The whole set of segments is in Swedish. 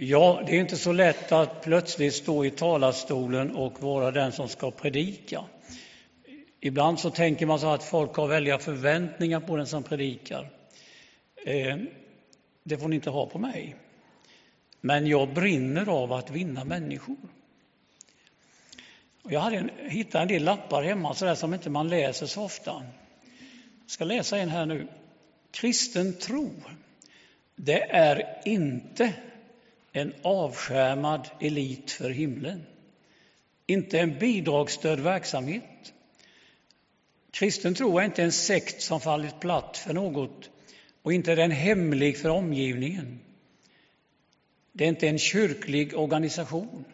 Ja, det är inte så lätt att plötsligt stå i talarstolen och vara den som ska predika. Ibland så tänker man så att folk har väldiga förväntningar på den som predikar. Eh, det får ni inte ha på mig. Men jag brinner av att vinna människor. Jag hade en, hittade en del lappar hemma så där som inte man läser så ofta. Jag ska läsa en här nu. Kristen tro, det är inte en avskärmad elit för himlen. Inte en bidragsstödd verksamhet. Kristen tro är inte en sekt som fallit platt för något och inte är den hemlig för omgivningen. Det är inte en kyrklig organisation.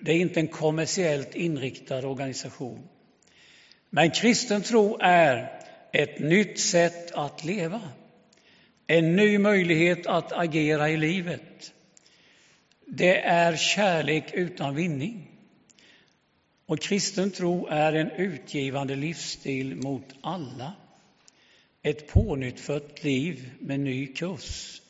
Det är inte en kommersiellt inriktad organisation. Men kristen tro är ett nytt sätt att leva. En ny möjlighet att agera i livet. Det är kärlek utan vinning. Och kristen tro är en utgivande livsstil mot alla. Ett pånyttfött liv med ny kurs.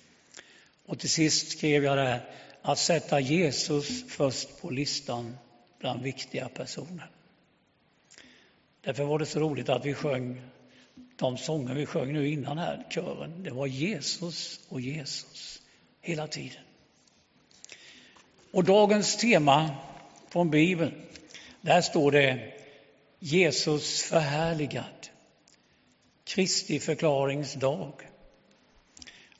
Och till sist skrev jag det här, att sätta Jesus först på listan bland viktiga personer. Därför var det så roligt att vi sjöng de sånger vi sjöng nu innan här, kören. Det var Jesus och Jesus hela tiden. Och dagens tema från Bibeln, där står det Jesus förhärligad. Kristi förklaringsdag.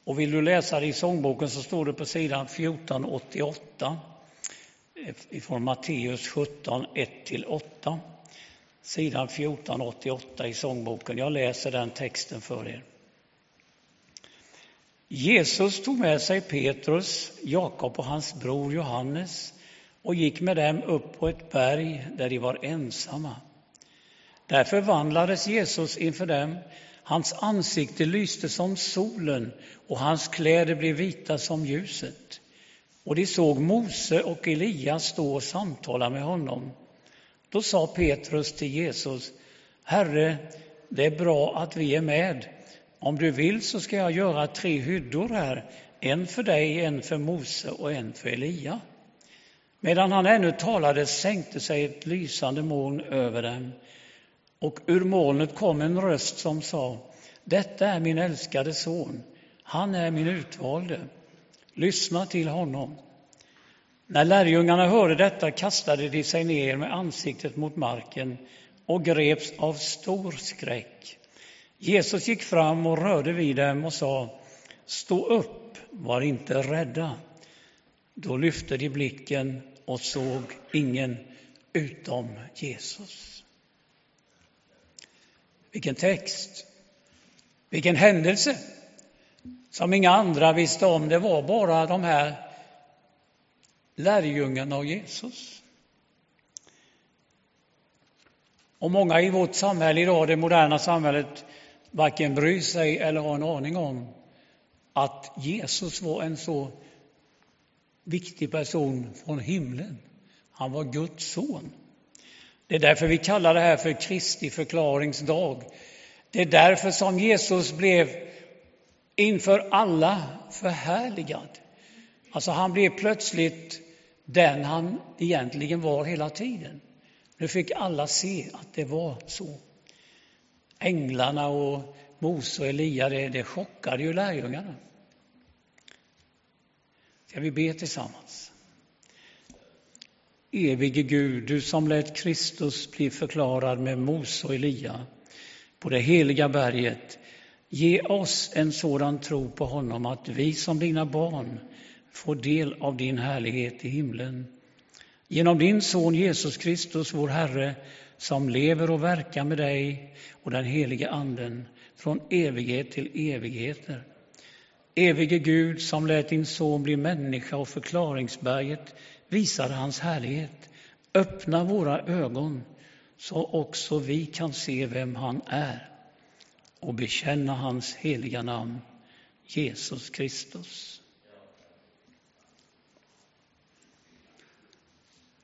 Och vill du läsa det i sångboken så står det på sidan 1488 eh, ifrån Matteus 17, 1-8. Sidan 1488 i sångboken. Jag läser den texten för er. Jesus tog med sig Petrus, Jakob och hans bror Johannes och gick med dem upp på ett berg där de var ensamma. Där förvandlades Jesus inför dem Hans ansikte lyste som solen och hans kläder blev vita som ljuset. Och de såg Mose och Elias stå och samtala med honom. Då sa Petrus till Jesus, Herre, det är bra att vi är med. Om du vill så ska jag göra tre hyddor här, en för dig, en för Mose och en för Elia. Medan han ännu talade sänkte sig ett lysande moln över dem och ur molnet kom en röst som sa Detta är min älskade son, han är min utvalde. Lyssna till honom. När lärjungarna hörde detta kastade de sig ner med ansiktet mot marken och greps av stor skräck. Jesus gick fram och rörde vid dem och sa Stå upp, var inte rädda. Då lyfte de blicken och såg ingen utom Jesus. Vilken text! Vilken händelse som inga andra visste om. Det var bara de här lärjungarna och Jesus. Och många i vårt samhälle idag, det moderna samhället, varken bryr sig eller har en aning om att Jesus var en så viktig person från himlen. Han var Guds son. Det är därför vi kallar det här för Kristi förklaringsdag. Det är därför som Jesus blev inför alla förhärligad. Alltså han blev plötsligt den han egentligen var hela tiden. Nu fick alla se att det var så. Änglarna och Mose och Elia, det, det chockade ju lärjungarna. Ska vi be tillsammans? Evige Gud, du som lät Kristus bli förklarad med Mose och Elia på det heliga berget. Ge oss en sådan tro på honom att vi som dina barn får del av din härlighet i himlen. Genom din son Jesus Kristus, vår Herre, som lever och verkar med dig och den helige Anden från evighet till evigheter. Evige Gud som lät din son bli människa och förklaringsberget visade hans härlighet. Öppna våra ögon så också vi kan se vem han är och bekänna hans heliga namn, Jesus Kristus.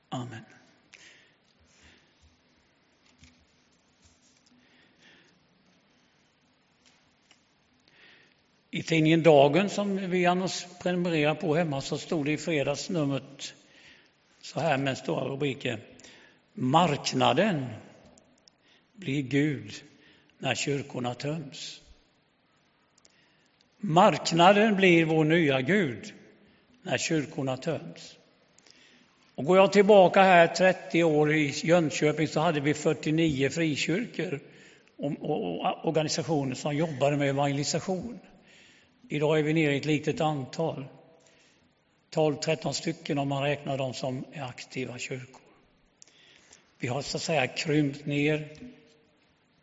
Amen. I tidningen Dagen som vi annars prenumererar på hemma så stod det i fredagsnumret så här med stora rubriker. Marknaden blir Gud när kyrkorna töms. Marknaden blir vår nya Gud när kyrkorna töms. Och går jag tillbaka här 30 år i Jönköping så hade vi 49 frikyrkor och organisationer som jobbade med evangelisation. Idag är vi nere i ett litet antal. 12-13 stycken om man räknar de som är aktiva kyrkor. Vi har så att säga krympt ner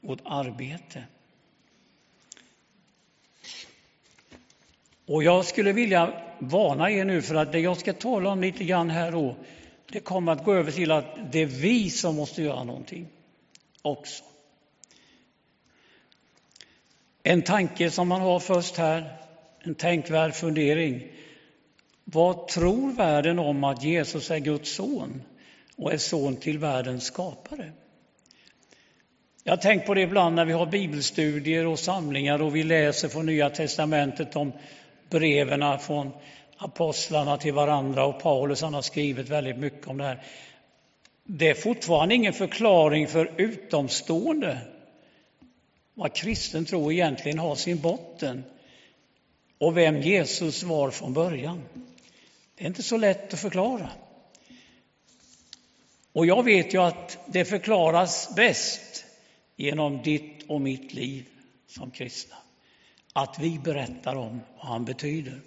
vårt arbete. Och jag skulle vilja varna er nu för att det jag ska tala om lite grann här då, det kommer att gå över till att det är vi som måste göra någonting också. En tanke som man har först här, en tänkvärd fundering. Vad tror världen om att Jesus är Guds son och är son till världens skapare? Jag har tänkt på det ibland när vi har bibelstudier och samlingar och vi läser från Nya testamentet om breven från apostlarna till varandra och Paulus han har skrivit väldigt mycket om det här. Det är fortfarande ingen förklaring för utomstående vad kristen tro egentligen har sin botten och vem Jesus var från början. Det är inte så lätt att förklara. Och jag vet ju att det förklaras bäst genom ditt och mitt liv som kristna. Att vi berättar om vad han betyder.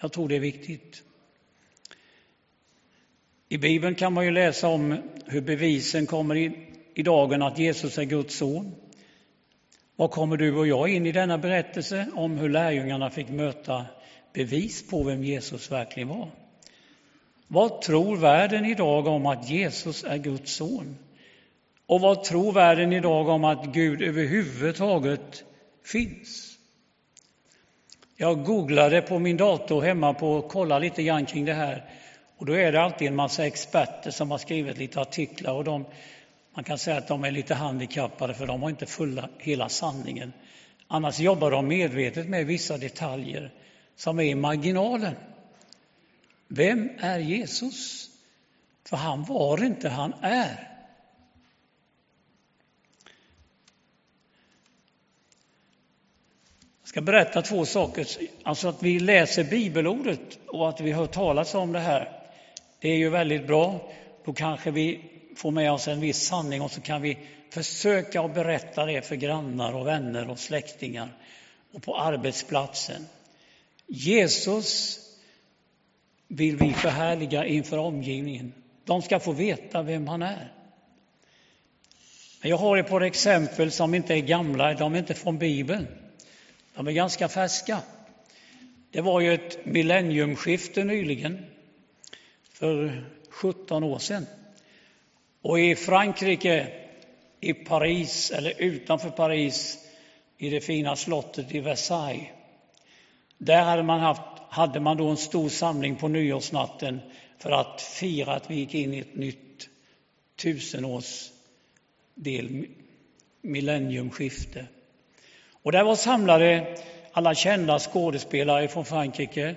Jag tror det är viktigt. I Bibeln kan man ju läsa om hur bevisen kommer i, i dagen att Jesus är Guds son. Var kommer du och jag in i denna berättelse om hur lärjungarna fick möta bevis på vem Jesus verkligen var? Vad tror världen idag om att Jesus är Guds son? Och vad tror världen idag om att Gud överhuvudtaget finns? Jag googlade på min dator hemma på att kolla lite grann kring det här. Och då är det alltid en massa experter som har skrivit lite artiklar och de, man kan säga att de är lite handikappade för de har inte fulla, hela sanningen. Annars jobbar de medvetet med vissa detaljer som är i marginalen. Vem är Jesus? För han var inte, han är. Jag ska berätta två saker. Alltså att vi läser bibelordet och att vi hör talas om det här. Det är ju väldigt bra. Då kanske vi får med oss en viss sanning och så kan vi försöka att berätta det för grannar och vänner och släktingar och på arbetsplatsen. Jesus vill vi förhärliga inför omgivningen. De ska få veta vem han är. Jag har ett par exempel som inte är gamla, de är inte från Bibeln. De är ganska färska. Det var ju ett millenniumskifte nyligen, för 17 år sedan. Och i Frankrike, i Paris, eller utanför Paris, i det fina slottet i Versailles, där hade man, haft, hade man då en stor samling på nyårsnatten för att fira att vi gick in i ett nytt tusenårsdel, millenniumskifte. Och där var samlade alla kända skådespelare från Frankrike,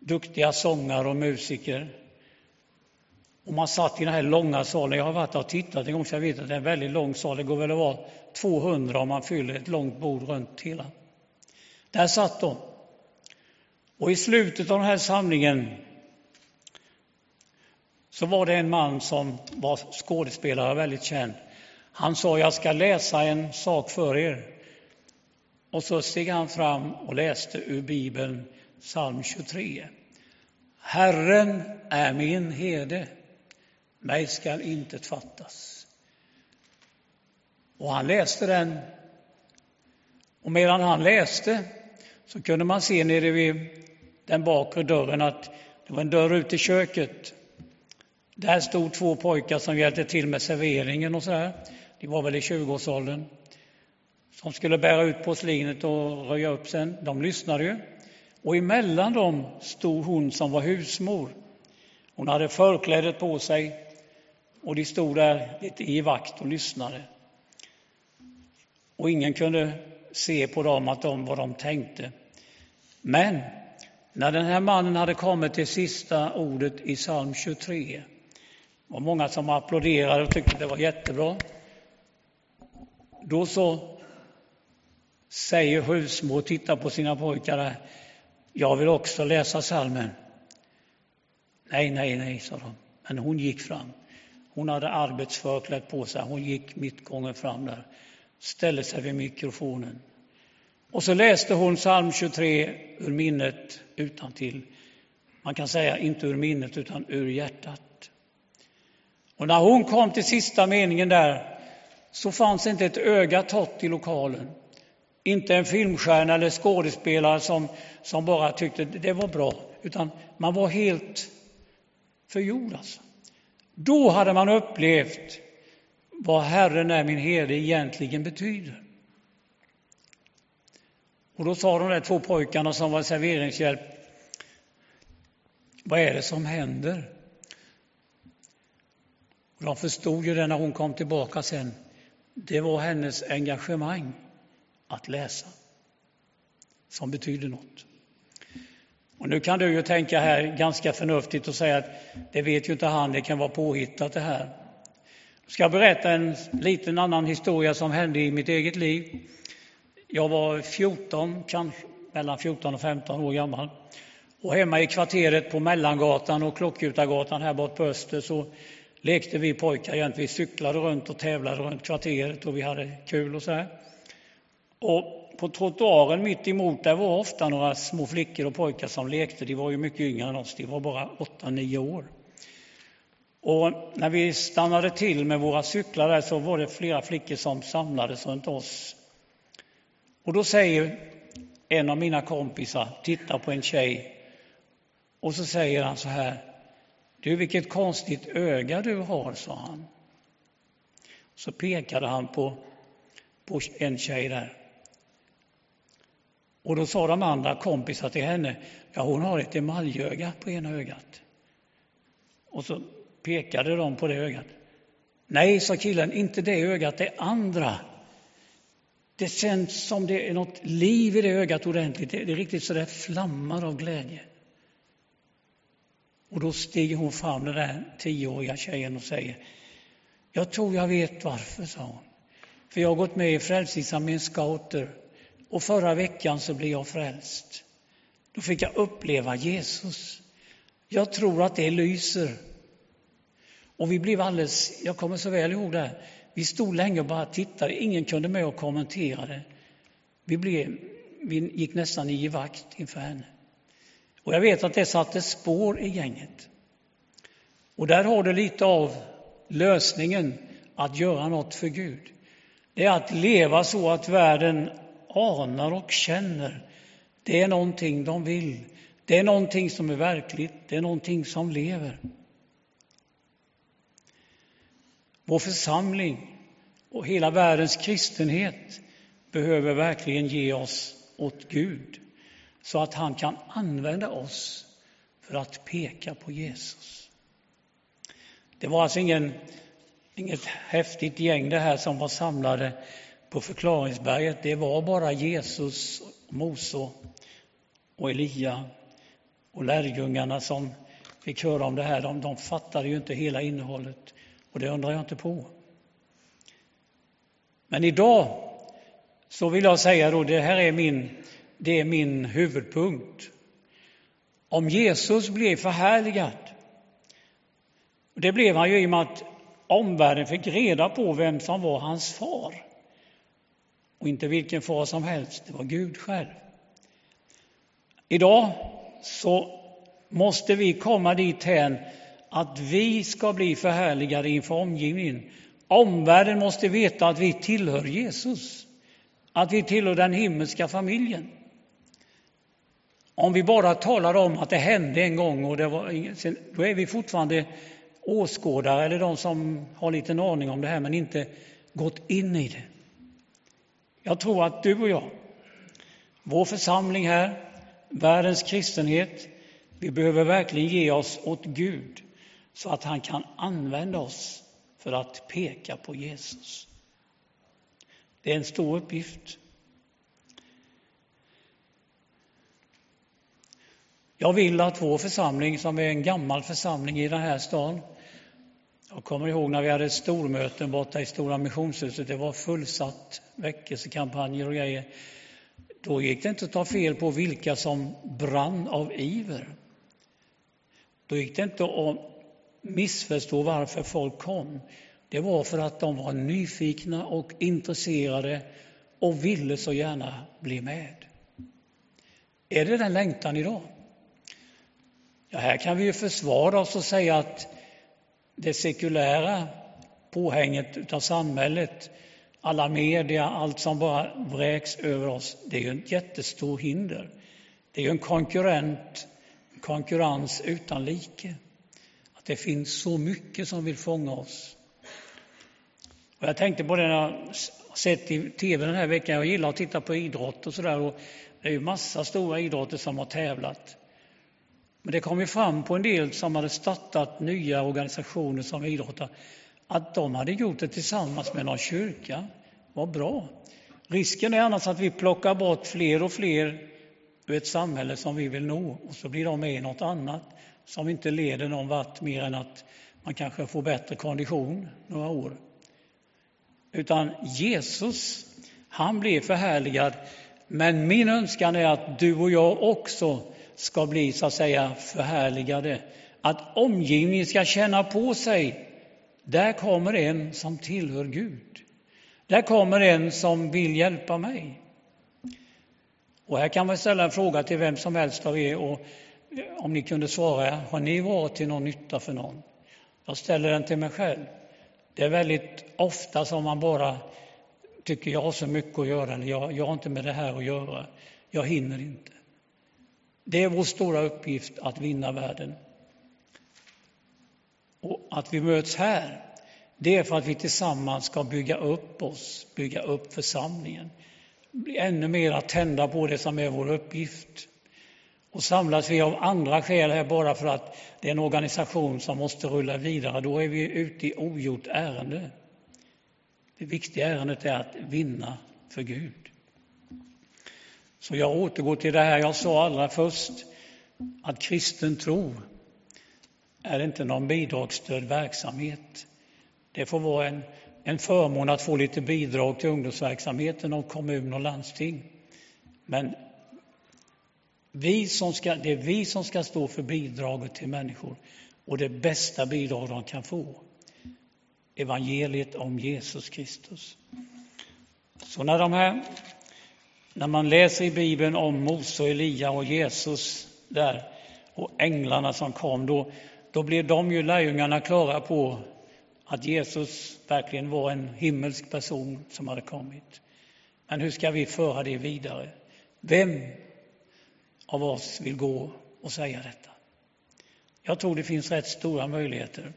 duktiga sångare och musiker. Och man satt i den här långa salen. Jag har varit och tittat en gång så jag vet att det är en väldigt lång sal. Det går väl att vara 200 om man fyller ett långt bord runt hela. Där satt de. Och i slutet av den här samlingen så var det en man som var skådespelare, väldigt känd. Han sa, jag ska läsa en sak för er. Och så steg han fram och läste ur Bibeln, psalm 23. Herren är min herde, mig skall intet fattas. Och han läste den. Och medan han läste så kunde man se nere vid den bakre dörren att det var en dörr ut till köket. Där stod två pojkar som hjälpte till med serveringen och så där. De var väl i 20-årsåldern som skulle bära ut porslinet och röja upp sen, de lyssnade ju. Och emellan dem stod hon som var husmor. Hon hade förklädet på sig och de stod där lite i vakt och lyssnade. Och ingen kunde se på dem att de vad de tänkte. Men när den här mannen hade kommit till sista ordet i psalm 23 var många som applåderade och tyckte det var jättebra. Då så säger husmor och tittar på sina pojkar där. Jag vill också läsa salmen. Nej, nej, nej, sa de. Men hon gick fram. Hon hade arbetsförklädd på sig. Hon gick mittgången fram där, ställde sig vid mikrofonen. Och så läste hon psalm 23 ur minnet utan till. Man kan säga inte ur minnet utan ur hjärtat. Och när hon kom till sista meningen där så fanns inte ett öga torrt i lokalen. Inte en filmstjärna eller skådespelare som, som bara tyckte det var bra, utan man var helt förgjord. Alltså. Då hade man upplevt vad Herren är min herde egentligen betyder. Och då sa de där två pojkarna som var serveringshjälp, vad är det som händer? Och de förstod ju det när hon kom tillbaka sen. Det var hennes engagemang att läsa som betyder något. Och nu kan du ju tänka här ganska förnuftigt och säga att det vet ju inte han, det kan vara påhittat det här. Jag ska berätta en liten annan historia som hände i mitt eget liv. Jag var 14, kanske mellan 14 och 15 år gammal. Och hemma i kvarteret på Mellangatan och Klockutagatan här bort på Öster så lekte vi pojkar jämt. Vi cyklade runt och tävlade runt kvarteret och vi hade kul och så här. Och på trottoaren mitt emot där var ofta några små flickor och pojkar som lekte. De var ju mycket yngre än oss, de var bara 8-9 år. Och när vi stannade till med våra cyklar där så var det flera flickor som samlades runt oss. Och då säger en av mina kompisar, tittar på en tjej och så säger han så här. Du, vilket konstigt öga du har, sa han. Så pekade han på, på en tjej där. Och då sa de andra kompisar till henne, ja hon har ett emaljöga på ena ögat. Och så pekade de på det ögat. Nej, sa killen, inte det ögat, det andra. Det känns som det är något liv i det ögat ordentligt. Det är riktigt så det flammar av glädje. Och då stiger hon fram, den där tioåriga tjejen, och säger Jag tror jag vet varför, sa hon. För jag har gått med i Frälsningsarméns scouter och förra veckan så blev jag frälst. Då fick jag uppleva Jesus. Jag tror att det lyser. Och vi blev alldeles, jag kommer så väl ihåg det, vi stod länge och bara tittade, ingen kunde med och kommentera det. Vi, blev, vi gick nästan i givakt inför henne. Och jag vet att det satte spår i gänget. Och där har du lite av lösningen att göra något för Gud. Det är att leva så att världen anar och känner. Det är någonting de vill. Det är någonting som är verkligt. Det är någonting som lever. Vår församling och hela världens kristenhet behöver verkligen ge oss åt Gud så att han kan använda oss för att peka på Jesus. Det var alltså ingen, inget häftigt gäng det här som var samlade på förklaringsberget. Det var bara Jesus, Mose och Elia och lärjungarna som fick höra om det här. De, de fattade ju inte hela innehållet och det undrar jag inte på. Men idag så vill jag säga då, det här är min det är min huvudpunkt. Om Jesus blev förhärligad, det blev han ju i och med att omvärlden fick reda på vem som var hans far. Och inte vilken far som helst, det var Gud själv. Idag så måste vi komma dithän att vi ska bli förhärligade inför omgivningen. Omvärlden måste veta att vi tillhör Jesus, att vi tillhör den himmelska familjen. Om vi bara talar om att det hände en gång och det var då är vi fortfarande åskådare eller de som har lite aning om det här men inte gått in i det. Jag tror att du och jag, vår församling här, världens kristenhet, vi behöver verkligen ge oss åt Gud så att han kan använda oss för att peka på Jesus. Det är en stor uppgift. Jag vill att vår församling, som är en gammal församling i den här staden, jag kommer ihåg när vi hade stormöten borta i Stora Missionshuset, det var fullsatt, väckelsekampanjer och grejer. Då gick det inte att ta fel på vilka som brann av iver. Då gick det inte att missförstå varför folk kom. Det var för att de var nyfikna och intresserade och ville så gärna bli med. Är det den längtan idag? Ja, här kan vi ju försvara oss och säga att det sekulära påhänget av samhället, alla media, allt som bara vräks över oss, det är ju ett jättestort hinder. Det är ju en konkurrent, konkurrens utan like. Att det finns så mycket som vill fånga oss. Och jag tänkte på det när jag sett i tv den här veckan. Jag gillar att titta på idrott och sådär. Det är ju massa stora idrotter som har tävlat. Men det kom ju fram på en del som hade startat nya organisationer som idrottar att de hade gjort det tillsammans med någon kyrka. Vad bra! Risken är annars att vi plockar bort fler och fler ur ett samhälle som vi vill nå och så blir de med i något annat som inte leder någon vart mer än att man kanske får bättre kondition några år. Utan Jesus, han blev förhärligad. Men min önskan är att du och jag också ska bli så att säga förhärligade. Att omgivningen ska känna på sig, där kommer en som tillhör Gud. Där kommer en som vill hjälpa mig. Och här kan man ställa en fråga till vem som helst av er och eh, om ni kunde svara, har ni varit till någon nytta för någon? Jag ställer den till mig själv. Det är väldigt ofta som man bara tycker jag har så mycket att göra, eller jag, jag har inte med det här att göra, jag hinner inte. Det är vår stora uppgift att vinna världen. Och att vi möts här, det är för att vi tillsammans ska bygga upp oss, bygga upp församlingen. Bli ännu mer tända på det som är vår uppgift. Och samlas vi av andra skäl här bara för att det är en organisation som måste rulla vidare, då är vi ute i ogjort ärende. Det viktiga ärendet är att vinna för Gud. Så jag återgår till det här jag sa allra först, att kristen tro är inte någon bidragsstödd verksamhet. Det får vara en, en förmån att få lite bidrag till ungdomsverksamheten av kommun och landsting. Men vi som ska, det är vi som ska stå för bidraget till människor och det bästa bidrag de kan få. Evangeliet om Jesus Kristus. Så när de här när man läser i Bibeln om Mose och Elia och Jesus där och änglarna som kom, då, då blev de ju lärjungarna klara på att Jesus verkligen var en himmelsk person som hade kommit. Men hur ska vi föra det vidare? Vem av oss vill gå och säga detta? Jag tror det finns rätt stora möjligheter.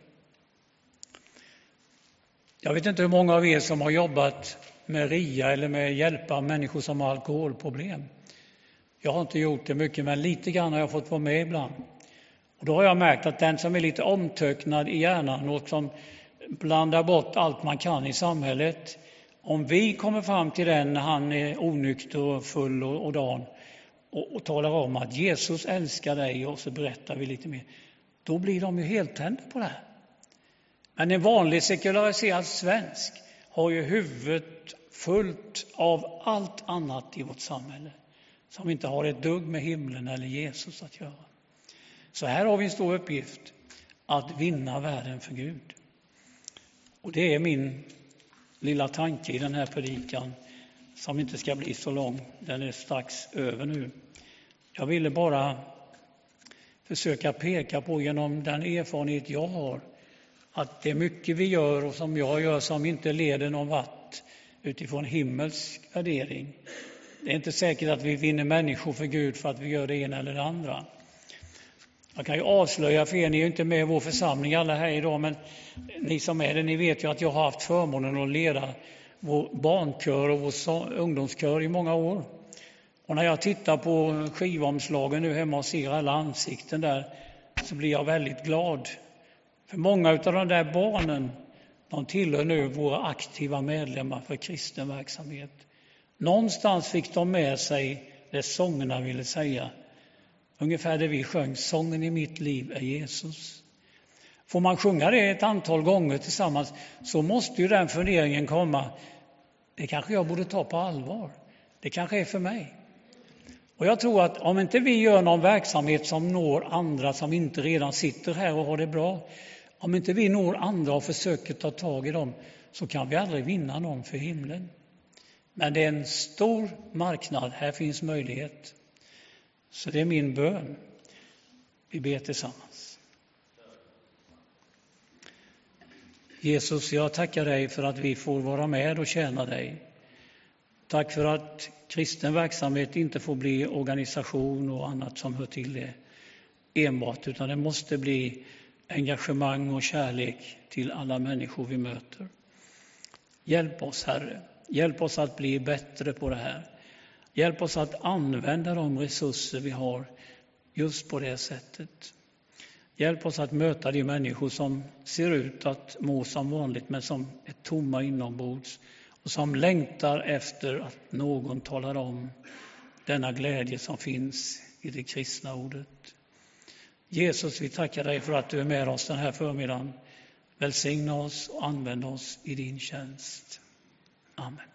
Jag vet inte hur många av er som har jobbat med RIA eller med att hjälpa människor som har alkoholproblem. Jag har inte gjort det mycket, men lite grann har jag fått vara med ibland. Och då har jag märkt att den som är lite omtöcknad i hjärnan och som blandar bort allt man kan i samhället, om vi kommer fram till den när han är onykter och full och, och dan och, och talar om att Jesus älskar dig och så berättar vi lite mer, då blir de ju heltända på det här. Men en vanlig sekulariserad svensk har ju huvudet fullt av allt annat i vårt samhälle som inte har ett dugg med himlen eller Jesus att göra. Så här har vi en stor uppgift, att vinna världen för Gud. Och det är min lilla tanke i den här predikan som inte ska bli så lång. Den är strax över nu. Jag ville bara försöka peka på genom den erfarenhet jag har att det är mycket vi gör och som jag gör som inte leder någon vart utifrån himmelsk värdering. Det är inte säkert att vi vinner människor för Gud för att vi gör det ena eller det andra. Jag kan ju avslöja för er, ni är ju inte med i vår församling alla här idag, men ni som är det, ni vet ju att jag har haft förmånen att leda vår barnkör och vår ungdomskör i många år. Och när jag tittar på skivomslagen nu hemma och ser alla ansikten där så blir jag väldigt glad. För många av de där barnen de tillhör nu våra aktiva medlemmar för kristen verksamhet. Någonstans fick de med sig det sångerna ville säga. Ungefär det vi sjöng, sången i mitt liv är Jesus. Får man sjunga det ett antal gånger tillsammans så måste ju den funderingen komma, det kanske jag borde ta på allvar. Det kanske är för mig. Och jag tror att om inte vi gör någon verksamhet som når andra som inte redan sitter här och har det bra, om inte vi når andra och försöker ta tag i dem, så kan vi aldrig vinna någon för himlen. Men det är en stor marknad, här finns möjlighet. Så det är min bön. Vi ber tillsammans. Jesus, jag tackar dig för att vi får vara med och tjäna dig. Tack för att kristen verksamhet inte får bli organisation och annat som hör till det enbart, utan det måste bli engagemang och kärlek till alla människor vi möter. Hjälp oss, Herre. Hjälp oss att bli bättre på det här. Hjälp oss att använda de resurser vi har just på det sättet. Hjälp oss att möta de människor som ser ut att må som vanligt men som är tomma inombords och som längtar efter att någon talar om denna glädje som finns i det kristna ordet. Jesus, vi tackar dig för att du är med oss den här förmiddagen. Välsigna oss och använd oss i din tjänst. Amen.